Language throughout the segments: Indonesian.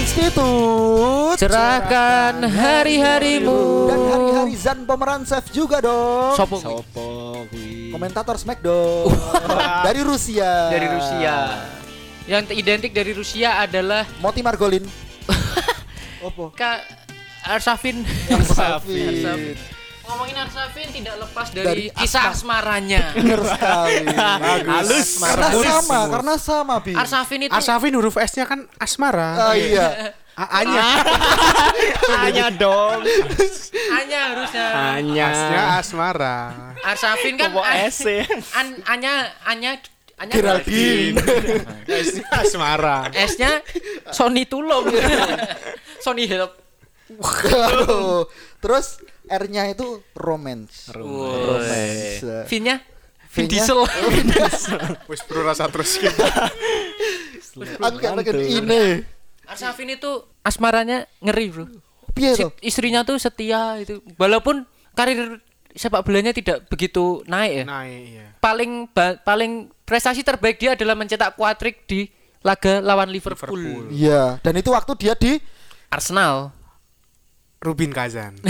Institute Cerahkan hari-harimu. dan hari-hari Zan pemeran chef juga dong. Sopo Sopo kuwi? Komentator Smackdown dari Rusia. dari Rusia. Yang identik dari Rusia adalah Moti Margolin. Opo? Kak Arsafin. Arsafin. Arsafin. Ngomongin Arsafin tidak lepas dari, Dari kisah asmaranya. Bener sekali. Halus. karena sama, karena sama bi. Arsafin itu Arsafin huruf S-nya kan asmara. Ah iya. A-nya Hanya dong. hanya harusnya. Hanya. S-nya asmara. Arsafin kan S ya? an, anya anya anya Geraldine. S-nya asmara. S-nya Sony Tulung. Sony Help. Terus R-nya itu romance. Romance. Romance. Vin-nya Vin V-nya? Diesel. Wis bro rasa terus gitu. Aku kayak pengen ini. Arsafin itu asmaranya ngeri, Bro. Piye Si- to? istrinya tuh setia itu. Walaupun karir sepak bolanya tidak begitu naik ya. Naik ya. Paling paling prestasi terbaik dia adalah mencetak kuatrik di laga lawan Liverpool. Liverpool. Iya, dan itu waktu dia di Arsenal. Rubin Kazan.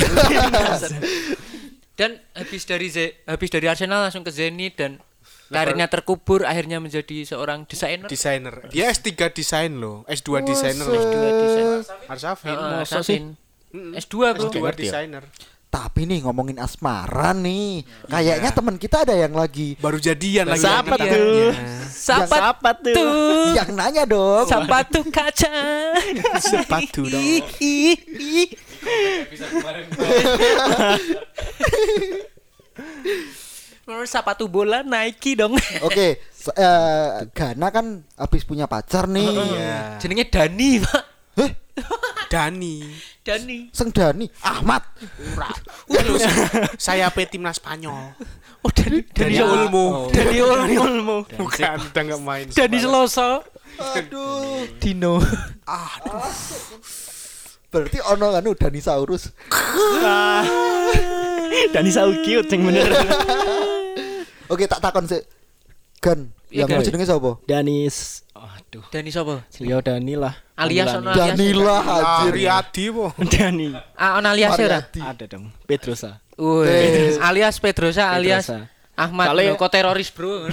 Dan habis dari Z- habis dari Arsenal langsung ke Zenit dan karirnya terkubur akhirnya menjadi seorang desainer. Desainer. Dia S3 desain loh. S2 desainer Buset. loh. Dua desainer. Arsafin. Arsafin. S2, Bro. S2 desainer. tapi nih ngomongin asmara nih. Kayaknya teman kita ada yang lagi Baru jadian lagi. Siapa tuh? Siapa Siapa tuh? tuh? yang nanya dong. Sepatu kaca. Sepatu dong. Ih, ih. Terus sepatu bola Nike dong. Oke, se- eh, Gana kan habis punya pacar nih. Iya. Jenenge Dani, Pak. Eh, Dani. Dani. Seng Dani, Ahmad. Saya P timnas Spanyol. Oh, Dani. Dani Dani Olmo. Dani Olmo. Bukan, udah nggak main. Dani Seloso. Aduh. Dino. Berarti ono anu Danisaurus. Dani sau cute yang bener. Oke, tak takon sih. Gan, Iya, yang Gan. jenenge sapa? Danis. Aduh. Dani sapa? Beliau Dani lah. Alias ono alias. Danila Ah, Hajir. Riyadi po. Dani. Ah, ono alias ora? Mariadi. Ada dong. Petrosa. Wih, alias Pedrosa alias Pedrosa. Ahmad lho, kok teroris, Bro.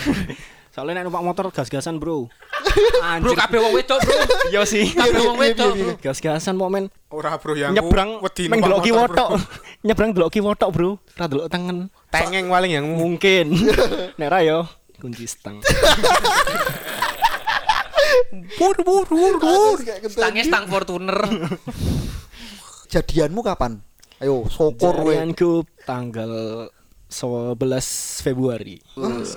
Soalnya nek numpak motor gas-gasan, Bro. Bro kabeh wong wedok, Bro. Yo sih. Kabeh wong wedok, Bro. Gas-gasan kok men Ora bro yang nyebrang wedi meng delok bro. Nyebrang delok kiwotok, Bro. Ra delok tangan. Tengeng paling yang Mungkin. Nek ra yo kunci stang. bur bur bur bur. Stangnya stang Fortuner. Jadianmu kapan? Ayo, syukur we. Jadianku tanggal 11 Februari.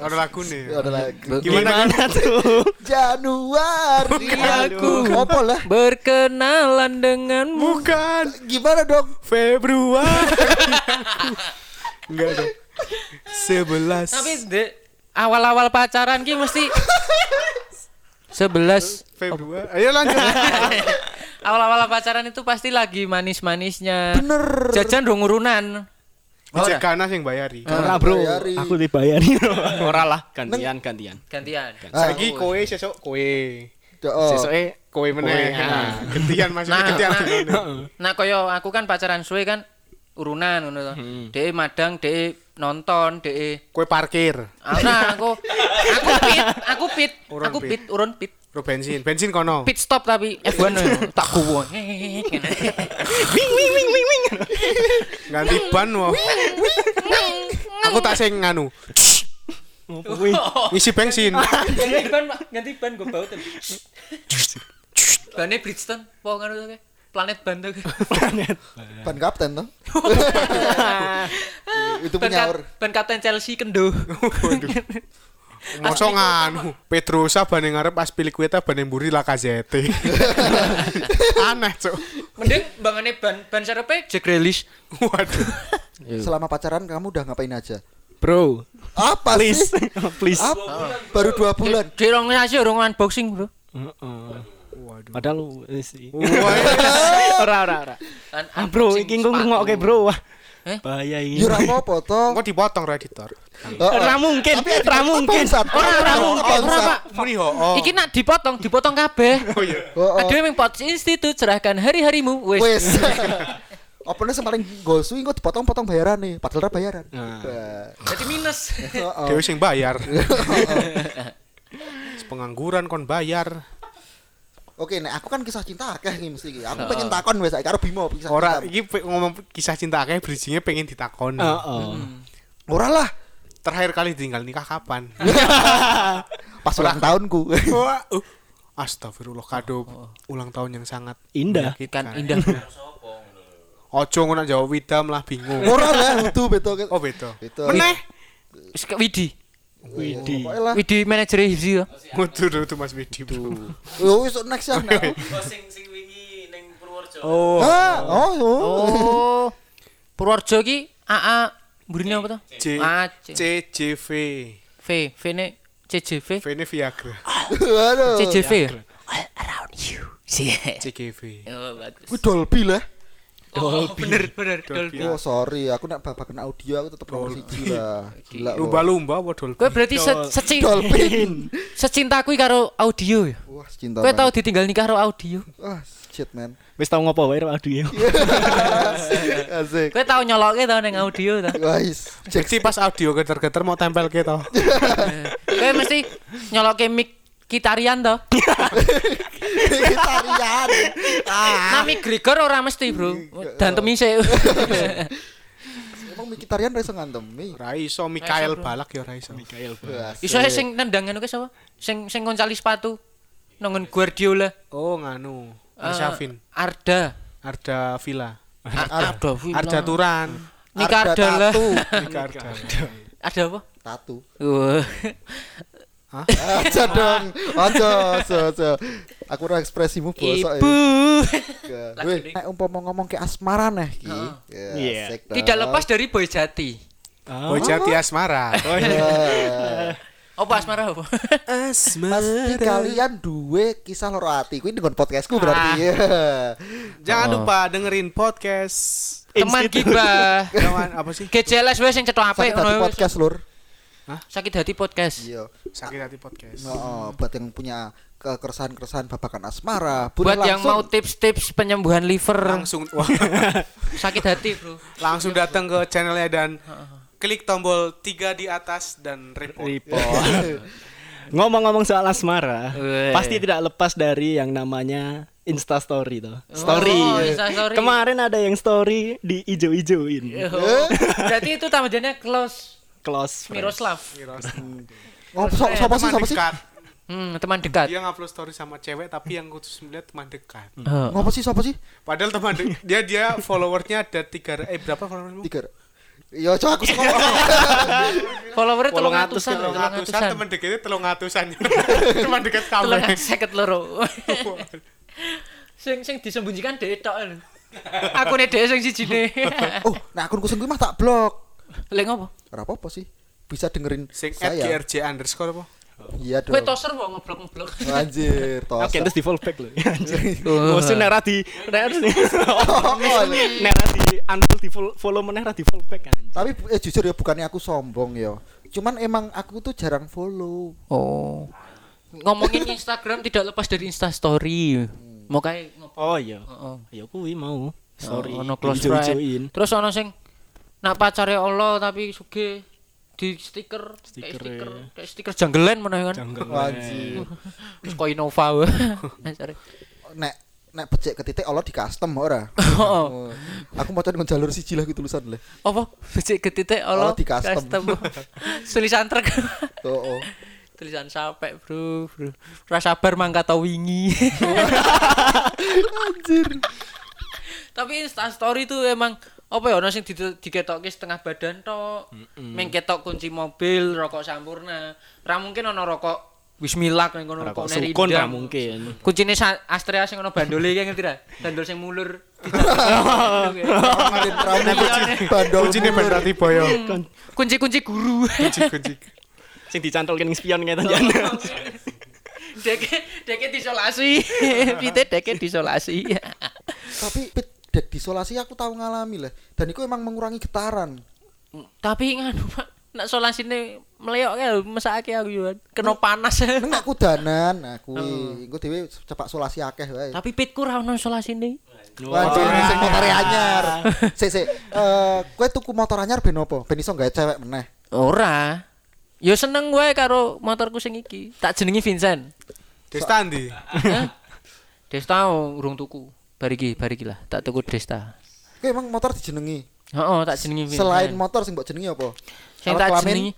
Ada lagu nih. Ada lagi. Gimana, kan? tuh? Januari Aku. Apa lah? Berkenalan denganmu. Bukan Gimana dong? Februari. Enggak dong. Sebelas. Tapi Dek, awal-awal pacaran ki mesti 11 Februari. Ayo lanjut. awal-awal pacaran itu pasti lagi manis-manisnya. Bener. Jajan dong urunan. Cek Ganas yang bayari. Ora, Bro. bayari. Aku dibayari. Ora lah, gantian gantian. Gantian. Ah, Saiki kowe sesuk kowe. Sesuke Kowe meneh. Kowe, Nah, Gantian maksudnya Nah, gantian. nah. Nah, koyo aku kan pacaran suwe kan urunan ngono to. Dek madang, dek nonton, dek Kowe parkir. Ora aku aku pit, aku pit, aku pit, urun pit. Ro bensin. Bensin kono. Pit stop tapi F1 yo, tak gowo. wing wing wing wing wing. Ganti ban wo. Aku tak sing nganu. Ngisi bensin. ganti ban, Pak. ganti ban gue bau tuh. Bannya Bridgestone, po ngono to ke? Planet ban tuh. Ban kapten toh. Itu punya ban kapten Chelsea kendo. Mosok nganu. Petrosa ban yang ngarep Aspilicueta ban yang mburi Lacazette. Aneh, Cuk. Mending bangane ban ban sarepe Jack Grealish. Waduh. Selama pacaran kamu udah ngapain aja? Bro, Apa please. sih? please. Apa? Baru dua bulan. Di rong nasi rong unboxing, Bro. Heeh. Waduh. Padahal wis. Wah, Ora ora ora. Kan Ah, bro, iki sepatu. ngrungokke, Bro. Wah. Bahaya Ya ini. ora apa-apa to. Engko dipotong ra editor. Ora mungkin, ora mungkin. Ora, ora, Editor ora, Pak. Muni ho. oh. Iki nak dipotong, dipotong kabeh. Oh iya. Heeh. Ada yang pot institut serahkan hari-harimu. Wes. Wes. Apa nih paling gosu engko dipotong-potong bayaran nih, padahal bayaran. Nah. Jadi minus. Dewe sing bayar. Pengangguran kon bayar. Oke, nek aku kan kisah cinta akeh iki mesti iki. Aku pengen takon wes saiki karo Bimo kisah Ora cinta. iki pe- ngomong kisah cinta akeh bridgingnya pengen ditakoni. Heeh. Ora lah, Terakhir kali tinggal nikah kapan? pas ulang tahunku. Uh, Astagfirullah kado ulang tahun yang sangat Indah. Kan indah. Ojo ngono jawab widam lah bingung. Ora lah, itu beto. Oh beto. Beto. Meneh. Wis ke Widi. Lah. Widi manajer Hifzi ya. Mutu itu Mas Widi. bro. Yo wis next ya. sing sing wingi ning Purworejo. Oh. Oh, oh. Purworejo ki AA mburine apa to? C C C J V. V V ne CJV V ini Viagra. Aduh. CJV ya? All around you. Sih. CGV. Oh, bagus. Kuwi Dolby lah. Oh, bener bener Dolby. Dolby. Oh sorry, aku nak babakan audio aku tetep nomor siji lah. Gila. Lumba-lumba apa Dolby? Kowe berarti se seci Dolphin. secintaku karo audio ya. Wah, cinta. Kowe tau ditinggal nikah karo audio. Wah, shit man. Wis tau ngopo wae ro aduh ya. Asik. Kowe tau nyoloke tau ning audio ta. Guys, cek Jadi pas audio geter-geter mau tempel gitu. Kowe mesti nyoloke mic kitarian to. tarian. Ah, mic Gregor ora mesti, Bro. Dantem sik. emang mikitarian ra iso ngantemi. Raiso Mikael Balak ya Raiso. Asik. Iso sing nendang ngono ki sapa? Sing sing ngoncali sepatu nongon Guardiola. Oh nganu. Arsafin. Arda. Arda Villa. Arda. Arda Turan. Nikah Arda Arda Arda. Ada apa? Tatu. Aja dong. Aja, aja, aja. Aku ora ekspresimu bosok Ibu. ya. Weh, nek umpama ngomong ke asmara nih iki. Ya, Iya. asik Tidak lepas dari Boy Jati. Boy Jati Asmara. Oh iya. Apa asmara apa? Pasti kalian duwe kisah loro ati. Kuwi dengan podcastku berarti. ya. Jangan lupa dengerin podcast. Teman gibah. Jangan apa sih? GJLS wes sing cetok apik ngono. wes. podcast lur. Sakit hati podcast. Iya. Sakit hati podcast. Oh, buat yang punya keresahan-keresahan babakan asmara, boleh Buat yang mau langsung- tips-tips penyembuhan liver, Langsung wah, sakit hati, Bro. langsung datang ke channelnya dan klik tombol tiga di atas dan report. Report. Ngomong-ngomong soal asmara, Weh. pasti tidak lepas dari yang namanya Insta Story toh. Story. Oh, Insta story. Kemarin ada yang story di ijo-ijoin. Oh. Berarti itu tamajannya close Close friend. Miroslav. Oh, so- siapa sih, siapa sih? dekat. Hmm, teman dekat. Dia ngupload story sama cewek tapi yang khusus melihat teman dekat. Oh. Ngapa sih, siapa sih? Padahal teman de- dia dia followersnya ada tiga eh berapa followersmu? Tiga. Iya, coba aku sekolah. Followernya telung Telung atusan, Telung telung atusan teman dekatnya telung atusan. teman dekat Telung kamu. seket loro. Sing sing disembunyikan dhek tok lho. Akune dhek sing sijine. Oh, nah akunku sing mah tak blok. Lek ngopo? Ora apa-apa sih. Bisa dengerin Sing saya. grj underscore apa? Iya Kowe dong. toser kok ngeblok-ngeblok. Anjir, tos. Oke, terus di fallback loh. Oh. Maksudnya nek ra di nek harus nih. Oh, Nek ra di unfollow di follow, meneh ra di fallback kan. Tapi eh, jujur ya bukannya aku sombong ya. Cuman emang aku tuh jarang follow. Oh. Ngomongin Instagram tidak lepas dari Insta story. Mau kayak ngopo? Oh iya. Heeh. Ya kuwi mau. Sorry. Ono close friend. Terus ono sing nak pacare Allah tapi sugih di stiker, Stiker, kayak stiker, ya. kayak stiker janggelan mana kan? Janggal. Anjir. Terus koin Nova. Sorry. Nek nek becek ke titik Allah di custom ora. Oh. Oh. Aku mau dengan jalur siji lah gitu tulisan lah. Apa? Becik ke titik Allah Allah di custom. Tulisan truk. Oh, oh. Tulisan sampai, Bro, Bro. Ora sabar mangkat tau wingi. Tapi Insta story itu emang apa ya ono sing di, diketokke setengah badan tok. Meng ketok kunci mobil, rokok sampurna. Ra mungkin ono rokok Wismilak ning kono Rokok rokok Nerindam. sukun ra mungkin. Kuncine Astrea sing ono bandole iki ngerti ra? Bandol sing mulur. Bandol. Kuncine ben rati boyo. Kunci-kunci guru. Kunci-kunci. Sing dicantolke ning spion ngeten jan. Deke deke disolasi. Pite deke disolasi. Tapi dek disolasi aku tahu ngalami lah dan itu emang mengurangi getaran Tapi nganu Pak, nek solasine meleok ya mesake aku yo. Kena panas. neng aku danan aku aku dewe cepak solasi akeh wae Tapi pitku ra ono solasine. Waduh, sing motor anyar. Sik sik. Eh, kowe tuku motor anyar ben opo? Ben iso gawe cewek meneh. Ora. Yo seneng gue karo motorku sing iki. Tak jenengi Vincent. Desta ndi? Desta urung tuku. Bariki, bariki lah. Tak tuku Desta. Kowe emang motor dijenengi. Heeh, tak jenengi. Selain motor sing mbok jenengi apa? sing tak jenengi.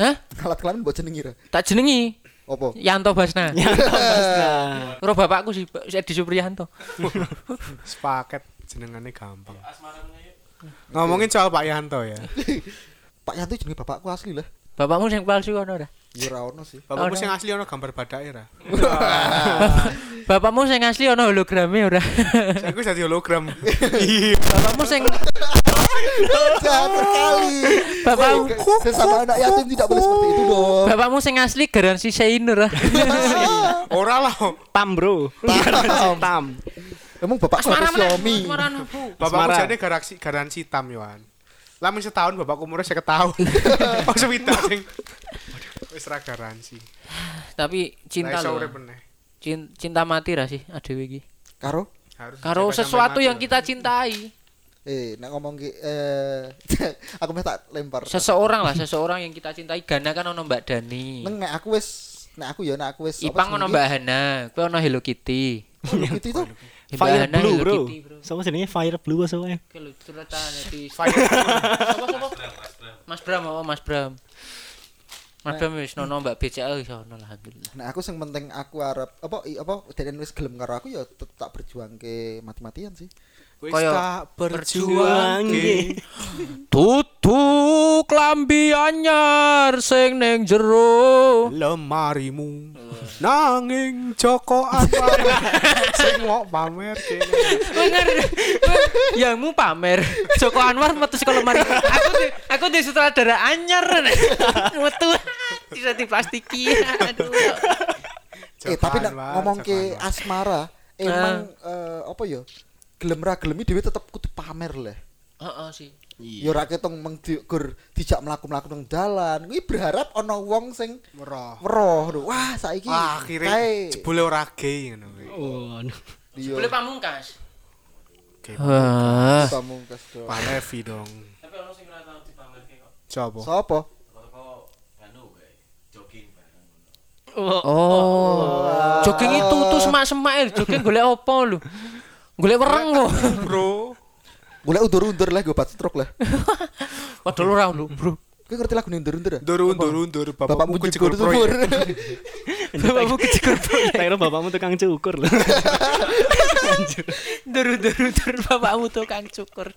Hah? Alat kelamin mbok jenengi ra? Tak jenengi Apa? Yanto Basna. Ya, Nah, Ora bapakku sih, Pak Edi Supriyanto. Sepaket jenengane gampang. Ngomongin soal Pak Yanto ya. Pak Yanto jenenge bapakku asli lah. Bapakmu sing palsu ono ora? Ya ora ono sih. Bapakku Oh, sing asli ono gambar badake ra. Bapakmu sing asli ono holograme ora? Aku jadi hologram. Iya. Bapakmu sing Jahat sekali. Bapakmu Sesama anak yatim tidak boleh seperti itu dong. Bapakmu sing asli garansi Sein ora? Ora lah. Tam bro. Tam. Emang bapakku meneh, Xiaomi. Bapakku jadi garansi garansi tam Yohan. Lamun setahun bapakku umurnya saya tahun. Oh sewidak sing. Wis ra garansi. Tapi cinta Lah Cinta mati ra sih adewe iki? Karo Harus Karo sesuatu yang kita cintai. eh nek ngomong ki eh aku meh tak lempar. Seseorang lah, seseorang yang kita cintai. Gana kan ono Mbak Dani. Neng nek aku wis nek aku ya nek aku wis Ipang ono Mbak Hana, kowe ono Hello Kitty. Mbak itu itu. Mbak Fire Hana Blue Hello bro. Kitty, bro. Sama jenenge Fire Blue apa ya? Ceritanya di Fire. Sopo? Mas Bram, oh Mas Bram. Mas Bram wis nono Mbak BCL wis ono lah alhamdulillah. Nah aku sing penting aku arep apa apa denen wis gelem karo aku ya tetep tak berjuang ke mati-matian sih. Kaya tak berjuang. Tutu klambi anyar sing ning jero. lemarimu nanging Joko Anwar sing mau pamer kene? Kowe Yangmu pamer. Joko Anwar metu saka lemari. Aku di, aku di sutradara anyar. Metu. Tidak diplastiki. Aduh. eh tapi ngomong ke asmara emang eh, apa ya gelem ra gelem iki dhewe tetep kudu pamer lah. Heeh sih. Ya ora ketong meng di- gur dijak mlaku-mlaku nang dalan. Kuwi berharap ana wong sing weruh lho. Wah, saiki Wah, akhirnya kae jebule ora gay ngono kuwi. Oh, iya Boleh pamungkas. Pamungkas dong. Pak Levi dong. Tapi ono sing ora tau dipamerke kok. Coba. Sopo? Kok anu kae jogging bareng. Oh. Jogging itu tuh semak-semak ya. Jogging golek apa lu? Golek wereng kok. Bro. Golek undur-undur lah gue bat stroke lah. Padahal ora lu, Bro. Kowe ngerti lagu undur-undur ya? Undur undur undur Bapakmu sumur. proyek. Bapakmu kejegur Tak kira bapakmu tukang cukur loh. Dur-dur-dur bapakmu tukang cukur.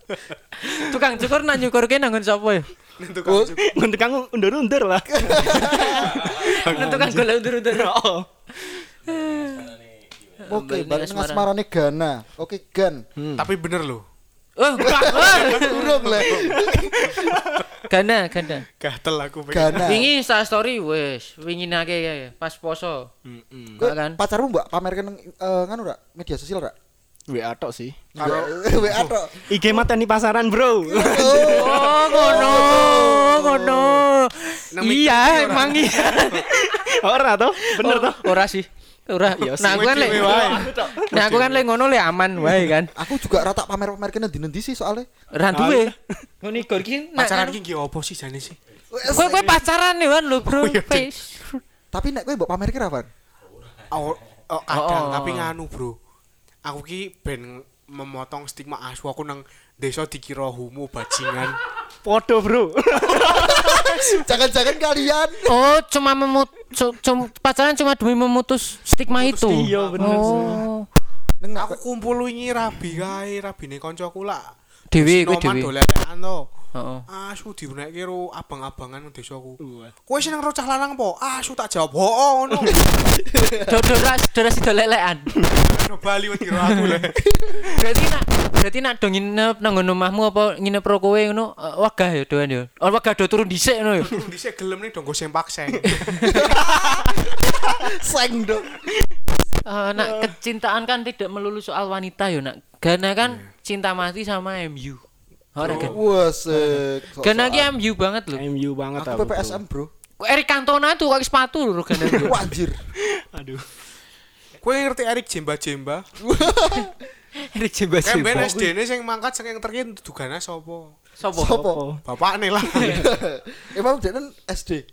Tukang cukur nang nyukurke nanggon sapa ya? Ning tukang tukang undur-undur lah. Nang tukang golek undur-undur. Oh. Oke, nang nang asmarane Gana. Oke, Gan. Tapi bener loh. Oh, enggak. Urung lah. Gana, gana. Gatel aku pengen. Gana. Wingi Insta story wis, wingi nake ya, pas poso. Enggak kan? pacarmu mbak pamerkan nang eh, nganu ra? Media sosial ra? WA tok sih. Karo WA tok. IG mata nih pasaran, Bro. Oh, ngono, ngono. Iya, emang iya. Ora toh? Bener toh? Ora sih. Ora. Iya Nah, aku kan lek. Nah, aku kan lek ngono lek aman wae kan. Aku juga rata pamer-pamerkan ndi-ndi sih soalnya. Ra duwe. Ngono iki iki Pacaran ki nggih opo sih jane sih? Kowe kowe pacaran nih kan lho, Bro. Oh, iya. Tapi nek kowe mbok pamerke ra, Van? Oh, oh, kadang tapi nganu, Bro. Aku ki ben memotong stigma asu aku nang desa dikira homo bajingan. Podo, Bro. Jangan-jangan kalian Oh, cuma memut cu- cum- pacaran cuma demi memutus stigma itu. Iya, bener sih. Oh. neng Aku kumpul wingi rabi kae, rabine kancaku lah. Dewi kuwi Sinoman dewi. dolekan to. Heeh. Asu diunekke ro abang-abangan nang desaku. Kowe seneng ro cah lanang po? Asu tak jawab, "Oh, ngono." Dodora dodora si dolelekan. Ono Bali wedi ro aku le. Berarti nak berarti nak do nginep nang ngono omahmu apa nginep ro kowe ngono eh, wagah ya doan ya. Oh, wagah do turun dhisik ngono ya. Turun dhisik gelem nih donggo sempak seng. seng dong. Eh, nak kecintaan kan tidak melulu soal wanita yo nak. Gana kan cinta mati sama MU. Ora kan. Wah. Gana ki MU banget loh. MU banget Aku PPSM, Bro. Kok Eric Cantona tuh kok sepatu lho Gana. Wah, anjir. Aduh. Kowe ngerti Erik Jemba-Jemba? Eric Jemba Kayak ben Jemba. SD ne sing mangkat saking terkin dugane sapa? Sopo? Sopo? Bapakne lah. Emang dia kan SD.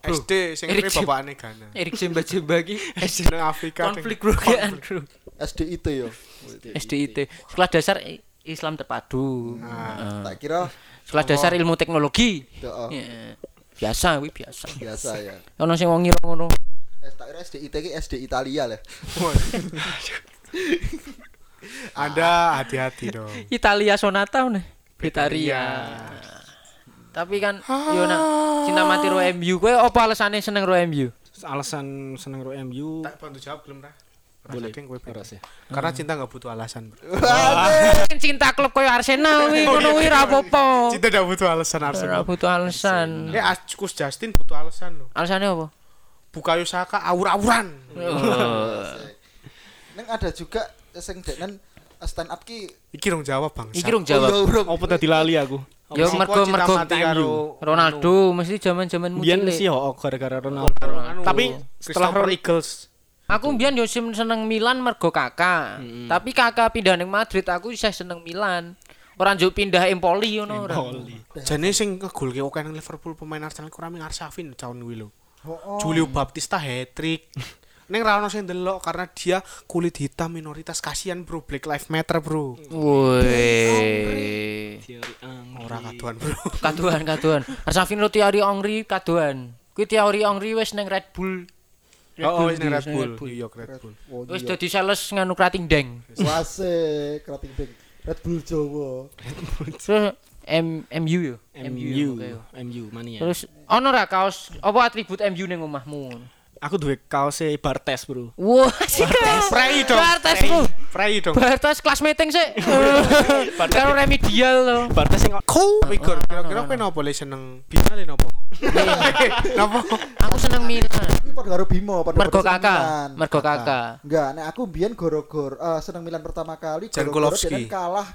SD sing Erik Jem- bapakne Ghana. Eric Jemba Jemba ki SD nang Afrika. konflik bro kan bro. SDIT yo. SDIT. Sekolah dasar Islam terpadu. Heeh. Tak kira Sekolah dasar ilmu teknologi. Heeh. Ya. Biasa wi biasa. biasa ya. Ono sing wong ngira ngono. Eh, tak kira SDIT ki SD Italia lah. Ada hati-hati dong. Italia Sonata nih. Italia. Tapi kan yo nak cinta mati ro MU kowe apa alasane seneng ro MU? Alasan seneng ro MU Tak bantu jawab belum ra? Boleh. Kowe Ora sih. Karena cinta nggak butuh alasan. bro. cinta klub koyo Arsenal wi ngono wi ra apa-apa. Cinta nggak butuh alasan Arsenal. butuh alasan. Eh, Kus Justin butuh alasan loh. Alasannya apa? Bukayo Saka awur-awuran. Neng ada juga sing denen stand up ki Iki dong jawab bang. Iki rong jawab. Oh, iya, bro. Apa tadi lali aku? Yo Siapa mergo mergo Ronaldo mesti zaman-zaman Biyen cilik. sih ho gara-gara Ronaldo. anu, Tapi setelah Christopher Ron- Eagles. Aku mbiyen yo seneng Milan mergo kakak. Tapi kakak pindah ning Madrid aku isih seneng Milan. Ora njuk pindah Empoli ngono ora. Jane sing ngegolke oke nang Liverpool pemain Arsenal kurang ming Arshavin tahun kuwi lho. Oh, Julio Baptista hat-trick. Neng ra ono sing delok karena dia kulit hitam minoritas kasihan bro Black Lives Matter bro. Woi. Teori ang. Ora kaduan bro. Kaduan kaduan. Arsafin lo Thierry Henry kaduan. Kuwi Thierry Henry wis nang Red Bull. Oh, wis nang Bull, Red Bull, New York Red Bull. Oh, Wis iya. dadi sales nganu krating deng. Wase krating ding. Red Bull Jawa. Terus M MU yo. MU. MU mania. Terus ono ra kaos apa atribut MU ning omahmu? Aku duwe kaos Bartes, Bro. Wah, sih. Prei dong. Bartes bro. Prei dong. Bartes kelas meeting sih. Karo remedial to. Bartes sing Ku Igor kira-kira kowe nopo le seneng binale nopo? Nopo? Aku seneng Milan. Iki padha karo Bimo, padha Mergo kakak, mergo kakak. Enggak, nek aku mbiyen goro-goro eh, seneng Milan pertama kali goro-goro kan kalah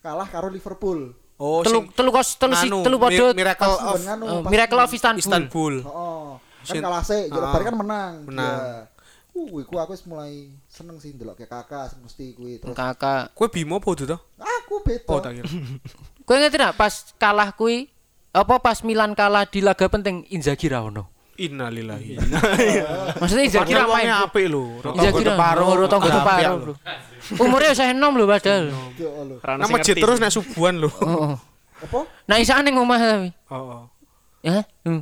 kalah karo Liverpool. Oh, Telu telu kos telu si anu, telu padha Miracle Pas of Miracle of Istanbul. Istanbul. Heeh. Kan kalah sih, Ah. bari kan menang. Menang. Iya. Uh, aku wis mulai seneng sih ndelok kayak kakak mesti kuwi terus Kakak. Kowe bimo apa tuh? aku beda. Oh, tak kira. Kowe ngerti nak pas kalah kuwi apa pas Milan kalah di laga penting Inzaghi ra ono. Innalillahi. Maksudnya Inzaghi ra main. apik lho. Inzaghi ra paro, tonggo paro. bro. Umure wis enom lho padahal. Ya Allah. Rana Nama masjid terus nek subuhan lho. Heeh. Apa? Nah isane ning omah tapi. Oh. Ya. Hmm.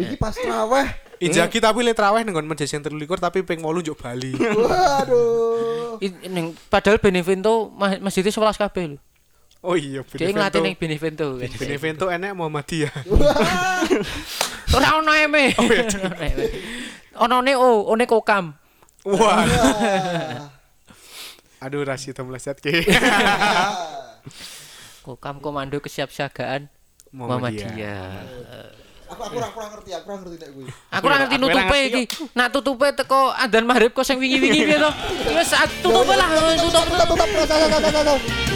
Iki pas traweh. Inzaghi tapi le traweh nang masjid sing 13 tapi ping 8 njuk Bali. Waduh. Ning padahal Benevento ma- masjidnya 11 kabeh lho. Oh iya, Dia ngelatih ning Benevento. Benevento enek Muhammadiyah. Ora ono eme. Ono ne o, one kokam. Wah. Ah. Aduh Rasita meleset ki. Kokam komando kesiapsiagaan Muhammadiyah. Aku aku ora kurang ngerti, aku ora ngerti nek kuwi. Aku ora ngerti nutupe iki. Nak tutupe teko adzan maghrib kok sing wingi-wingi piye to? Wis ah, tutupe lah, tutup. Tutup, tutup, tutup, tutup, tutup.